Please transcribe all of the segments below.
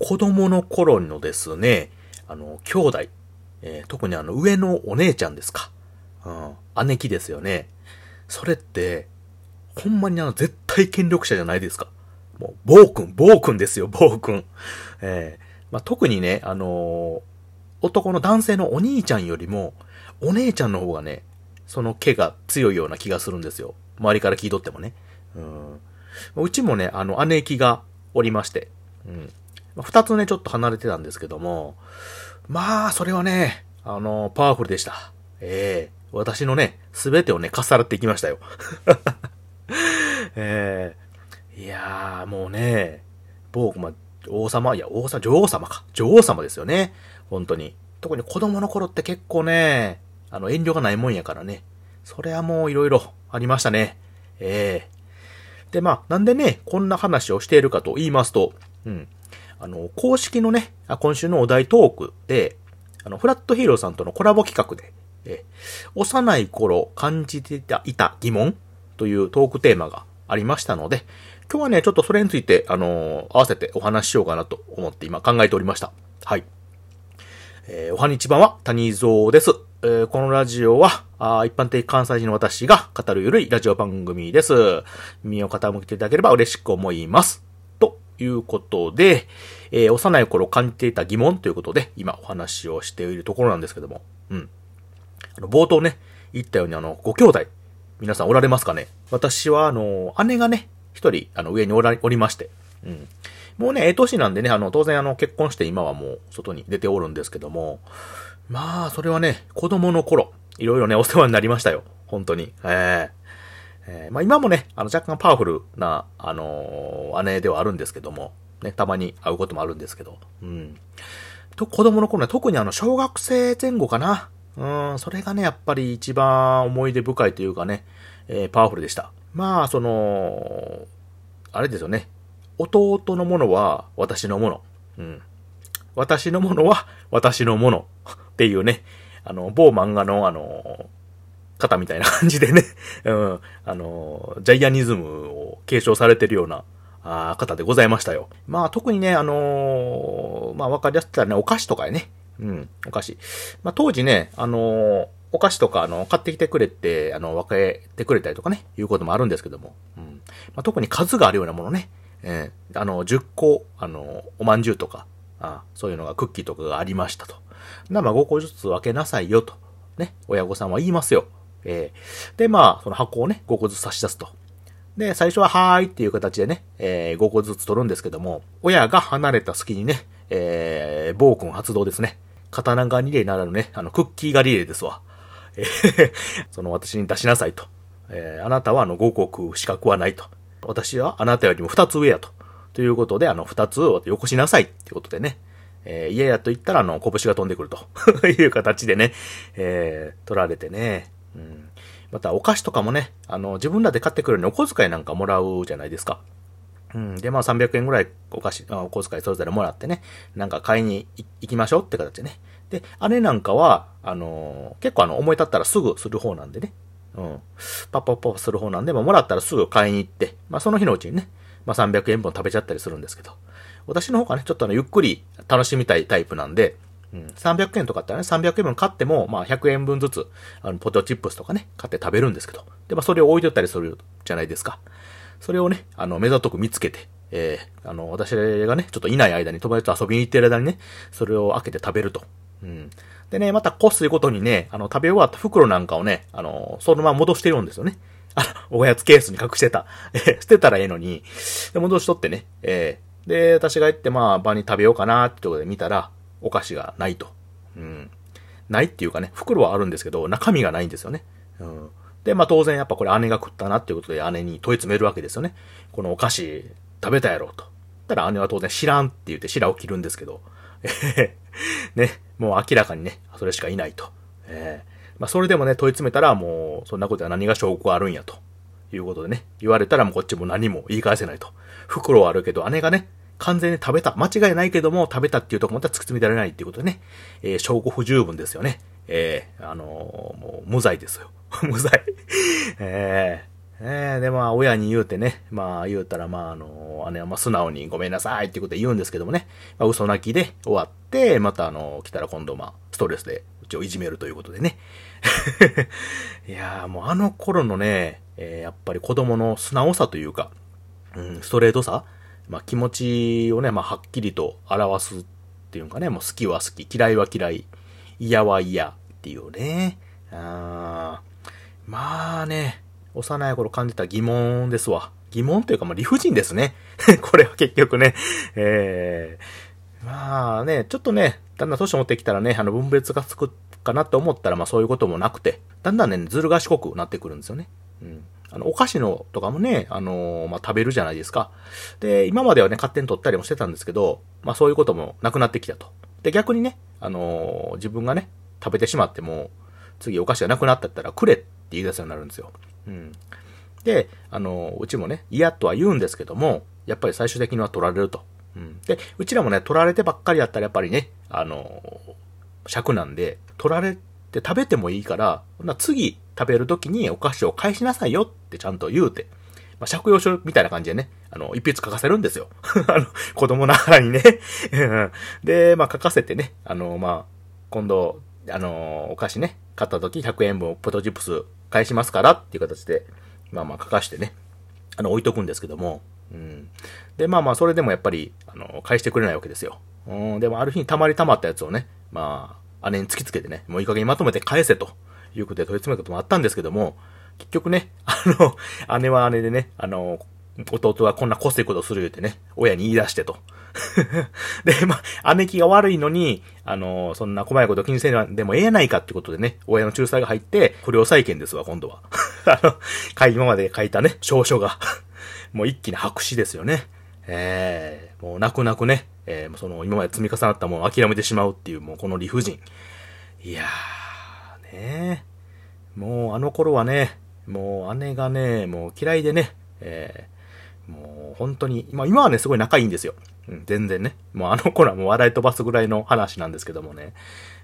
子供の頃のですね、あの、兄弟、えー、特にあの、上のお姉ちゃんですか。うん、姉貴ですよね。それって、ほんまにあの、絶対権力者じゃないですか。もう、暴君、暴君ですよ、暴君。えー、まあ、特にね、あのー、男の男性のお兄ちゃんよりも、お姉ちゃんの方がね、その毛が強いような気がするんですよ。周りから聞いとってもね。うん。うちもね、あの、姉貴がおりまして。うん。二つね、ちょっと離れてたんですけども、まあ、それはね、あの、パワフルでした。ええー、私のね、すべてをね、かっさらっていきましたよ。ええー、いやー、もうね、僕、ま、王様、いや、王様、女王様か。女王様ですよね。本当に。特に子供の頃って結構ね、あの、遠慮がないもんやからね。それはもういろいろありましたね。ええー、で、まあ、なんでね、こんな話をしているかと言いますと、うん。あの、公式のね、今週のお題トークで、あの、フラットヒーローさんとのコラボ企画で、え幼い頃感じていた疑問というトークテーマがありましたので、今日はね、ちょっとそれについて、あのー、合わせてお話ししようかなと思って今考えておりました。はい。えー、おはにちばんは、谷蔵です。えー、このラジオは、あ一般的関西人の私が語るゆるいラジオ番組です。耳を傾けていただければ嬉しく思います。ということで、えー、幼い頃感じていた疑問ということで、今お話をしているところなんですけども、うん。あの、冒頭ね、言ったようにあの、ご兄弟、皆さんおられますかね？私は、あの、姉がね、一人、あの、上におら、おりまして、うん。もうね、ええ年なんでね、あの、当然あの、結婚して今はもう外に出ておるんですけども、まあ、それはね、子供の頃、いろいろね、お世話になりましたよ。本当に。ええー、えまあ今もね、あの、若干パワフルな、あのー、姉ではあるんですけども、ね、たまに会うこともあるんですけど、うん。と、子供の頃ね、特にあの、小学生前後かな。うん、それがね、やっぱり一番思い出深いというかね、えー、パワフルでした。まあ、その、あれですよね。弟のものは私のもの。うん。私のものは私のもの。っていうね、あの、某漫画のあの、方みたいな感じでね、うん、あの、ジャイアニズムを継承されてるような、あ方でございましたよ。まあ特にね、あのー、まあわかりやすくたらね、お菓子とかね、うん、お菓子。まあ当時ね、あのー、お菓子とか、あの、買ってきてくれて、あの、分けてくれたりとかね、いうこともあるんですけども、うん。まあ、特に数があるようなものね、えー、あの、10個、あの、おまんじゅうとか、あそういうのがクッキーとかがありましたと。な、まあ5個ずつ分けなさいよと。ね、親御さんは言いますよ。えー、で、まあ、その箱をね、5個ずつ差し出すと。で、最初ははーいっていう形でね、えー、5個ずつ取るんですけども、親が離れた隙にね、えー、暴君発動ですね。刀がリレーならぬね、あの、クッキーがリレーですわ。えー、その私に出しなさいと。えー、あなたはあの5個食う資格はないと。私はあなたよりも2つ上やと。ということで、あの、2つをよこしなさいっていうことでね。えー、嫌やと言ったら、あの、拳が飛んでくると いう形でね、えー、取られてね。うん。また、お菓子とかもね、あの、自分らで買ってくるのにお小遣いなんかもらうじゃないですか。うん。で、まあ、300円ぐらいお菓子、お小遣いそれぞれもらってね、なんか買いに行きましょうって形でね。で、姉なんかは、あのー、結構あの、思い立ったらすぐする方なんでね。うん。パッパッパッする方なんで、まあ、もらったらすぐ買いに行って、まあ、その日のうちにね、まあ、300円分食べちゃったりするんですけど。私の方がね、ちょっとあの、ゆっくり楽しみたいタイプなんで、うん、300円とかってね、300円分買っても、まあ、100円分ずつ、あの、ポテトチップスとかね、買って食べるんですけど。で、まあ、それを置いとったりするじゃないですか。それをね、あの、目ざとく見つけて、えー、あの、私がね、ちょっといない間に友達と遊びに行ってる間にね、それを開けて食べると。うん。でね、またこっすいうことにね、あの、食べ終わった袋なんかをね、あの、そのまま戻してるんですよね。あの、おやつケースに隠してた。え捨てたらええのに、で、戻しとってね、えー、で、私が行って、まあ、場に食べようかなってところで見たら、お菓子がないと。うん。ないっていうかね、袋はあるんですけど、中身がないんですよね。うん。で、まあ当然やっぱこれ姉が食ったなっていうことで姉に問い詰めるわけですよね。このお菓子食べたやろと。たら姉は当然知らんって言って白を切るんですけど、え ね、もう明らかにね、それしかいないと。えー、まあそれでもね、問い詰めたらもう、そんなことは何が証拠があるんやと。いうことでね、言われたらもうこっちも何も言い返せないと。袋はあるけど、姉がね、完全に食べた。間違いないけども、食べたっていうとこまた突き詰められないっていうことでね、えー、証拠不十分ですよね。えー、あのー、もう無罪ですよ。無罪。えー、えー、で、まあ、親に言うてね、まあ、言うたら、まあ、あの、姉はまあ、素直にごめんなさいっていうことで言うんですけどもね、まあ、嘘泣きで終わって、また、あの、来たら今度、まあ、ストレスで、うちをいじめるということでね。いやー、もうあの頃のね、えー、やっぱり子供の素直さというか、うん、ストレートさ、まあ、気持ちをね、まあ、はっきりと表すっていうかね、もう好きは好き、嫌いは嫌い、嫌は嫌っていうね。あまあね、幼い頃感じた疑問ですわ。疑問というか、まあ理不尽ですね。これは結局ね。えー、まあね、ちょっとね、だんだん年を持ってきたらね、あの分別がつくかなって思ったら、まあそういうこともなくて、だんだんね、ずる賢くなってくるんですよね。うん。あの、お菓子のとかもね、あのー、まあ、食べるじゃないですか。で、今まではね、勝手に取ったりもしてたんですけど、まあ、そういうこともなくなってきたと。で、逆にね、あのー、自分がね、食べてしまっても、次お菓子がなくなったったらくれって言い出すようになるんですよ。うん。で、あの、うちもね、嫌とは言うんですけども、やっぱり最終的には取られると。うん。で、うちらもね、取られてばっかりやったらやっぱりね、あの、尺なんで、取られて食べてもいいから、な次食べるときにお菓子を返しなさいよってちゃんと言うて、まあ、借用書みたいな感じでね、あの、一筆書かせるんですよ。あの、子供ながらにね。で、まあ、書かせてね、あの、まあ、今度、あの、お菓子ね、買った時100円分ポテトチップス返しますからっていう形で、まあまあ書かしてね、あの、置いとくんですけども、うん。で、まあまあ、それでもやっぱり、あの、返してくれないわけですよ。うん、でもある日に溜まり溜まったやつをね、まあ、姉に突きつけてね、もういい加減にまとめて返せということで問い詰めることもあったんですけども、結局ね、あの、姉は姉でね、あの、弟がこんなこせいことする言うてね、親に言い出してと。で、まあ、姉貴が悪いのに、あの、そんな細いこと気にせんでもええやないかってことでね、親の仲裁が入って、不良債権ですわ、今度は。あの、今まで書いたね、証書がもう一気に白紙ですよね。えー、もう泣く泣くね、えー、その今まで積み重なったものを諦めてしまうっていう、もうこの理不尽。いやー、ねもうあの頃はね、もう姉がね、もう嫌いでね、えー、もう本当に、まあ今はね、すごい仲いいんですよ。うん、全然ね。もうあの頃はもう笑い飛ばすぐらいの話なんですけどもね。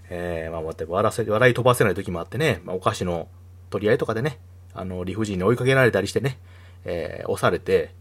えー、まあ、笑せ、笑い飛ばせない時もあってね、まあお菓子の取り合いとかでね、あの、理不尽に追いかけられたりしてね、えー、押されて、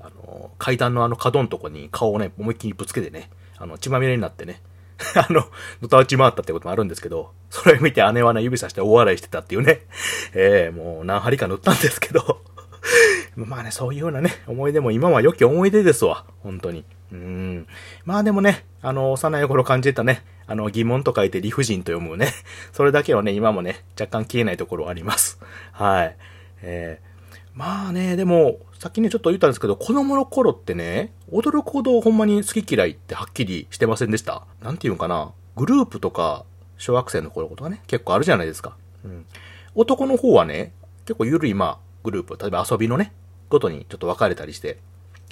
あの、階段のあの角のとこに顔をね、思いっきりぶつけてね、あの、血まみれになってね、あの、のたうち回ったってこともあるんですけど、それを見て姉はね、指さして大笑いしてたっていうね、えー、もう何針か塗ったんですけど、まあね、そういうようなね、思い出も今は良き思い出ですわ、本当に。うん。まあでもね、あの、幼い頃感じたね、あの、疑問と書いて理不尽と読むね、それだけはね、今もね、若干消えないところあります。はい。えー、まあね、でも、さっきね、ちょっと言ったんですけど、子供の頃ってね、驚くほどほんまに好き嫌いってはっきりしてませんでした？なんていうのかな？グループとか、小学生の頃とかね、結構あるじゃないですか。うん。男の方はね、結構ゆるい、まあ、グループ、例えば遊びのね、ごとにちょっと分かれたりして、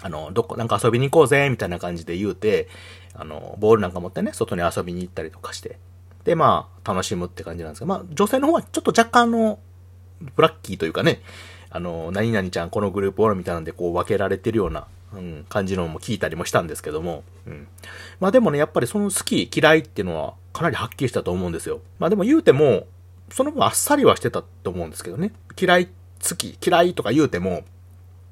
あの、どこ、なんか遊びに行こうぜ、みたいな感じで言うて、あの、ボールなんか持ってね、外に遊びに行ったりとかして、で、まあ、楽しむって感じなんですが、まあ、女性の方はちょっと若干の、ブラッキーというかね、あの、何々ちゃんこのグループおるみたいなんでこう分けられてるような、うん、感じのも聞いたりもしたんですけども、うん。まあでもね、やっぱりその好き、嫌いっていうのはかなりはっきりしたと思うんですよ。まあでも言うても、その分あっさりはしてたと思うんですけどね。嫌い、好き、嫌いとか言うても、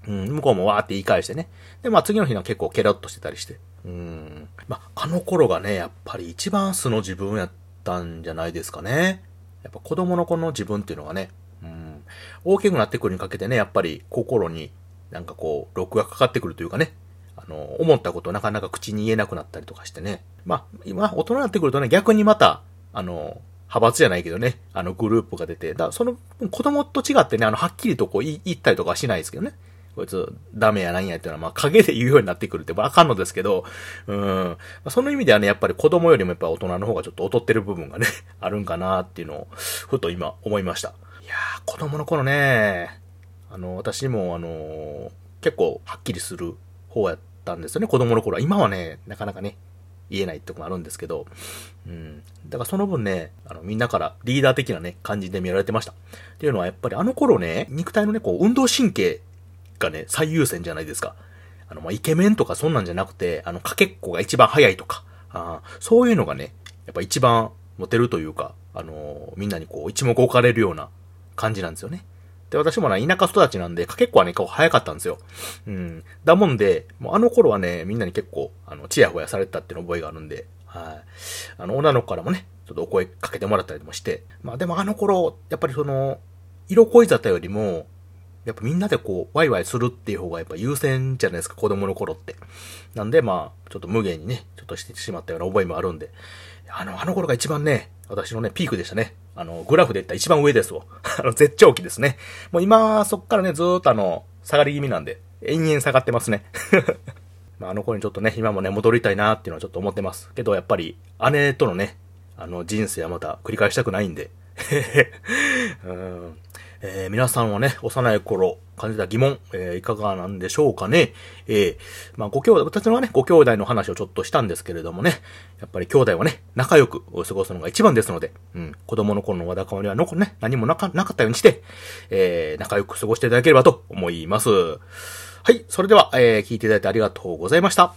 うん、向こうもわーって言い返してね。で、まあ次の日は結構ケロッとしてたりして。うん。まあ、あの頃がね、やっぱり一番素の自分やったんじゃないですかね。やっぱ子供の子の自分っていうのがね、大きくなってくるにかけてね、やっぱり心になんかこう、録がかかってくるというかね。あの、思ったことをなかなか口に言えなくなったりとかしてね。まあ、今、大人になってくるとね、逆にまた、あの、派閥じゃないけどね、あのグループが出て、だその子供と違ってね、あの、はっきりとこう言ったりとかはしないですけどね。こいつダメやなんやっていうのは、まあ影で言うようになってくるってわかんのですけど、うんま。その意味ではね、やっぱり子供よりもやっぱ大人の方がちょっと劣ってる部分がね、あるんかなっていうのを、ふと今思いました。やー、子供の頃ね、あの、私もあの、結構はっきりする方やったんですよね、子供の頃は。今はね、なかなかね、言えないってこともあるんですけど、うん。だからその分ね、あの、みんなからリーダー的なね、感じで見られてました。っていうのはやっぱりあの頃ね、肉体のね、こう、運動神経がね、最優先じゃないですか。あの、まあ、イケメンとかそんなんじゃなくて、あの、かけっこが一番早いとか、あそういうのがね、やっぱ一番モテるというか、あのー、みんなにこう、一目置かれるような感じなんですよね。で、私もな、田舎育ちなんで、かけっこはね、結構早かったんですよ。うん。だもんで、もうあの頃はね、みんなに結構、あの、チヤホヤされてたっていうの覚えがあるんで、はい。あの、女の子からもね、ちょっとお声かけてもらったりもして、まあでもあの頃、やっぱりその、色恋沙汰よりも、やっぱみんなでこう、ワイワイするっていう方がやっぱ優先じゃないですか、子供の頃って。なんでまあ、ちょっと無限にね、ちょっとしてしまったような覚えもあるんで、あの、あの頃が一番ね、私のね、ピークでしたね。あの、グラフで言ったら一番上ですわ。あの、絶頂期ですね。もう今、そっからね、ずーっとあの、下がり気味なんで、延々下がってますね。まあ、あの子にちょっとね、今もね、戻りたいなっていうのはちょっと思ってます。けど、やっぱり、姉とのね、あの、人生はまた繰り返したくないんで。うんえー、皆さんはね、幼い頃感じた疑問、えー、いかがなんでしょうかね。えー、まあ、ご兄弟、私のはね、ご兄弟の話をちょっとしたんですけれどもね、やっぱり兄弟はね、仲良く過ごすのが一番ですので、うん、子供の頃のわだかまりはのこね、何もなか、なかったようにして、えー、仲良く過ごしていただければと思います。はい、それでは、えー、聞いていただいてありがとうございました。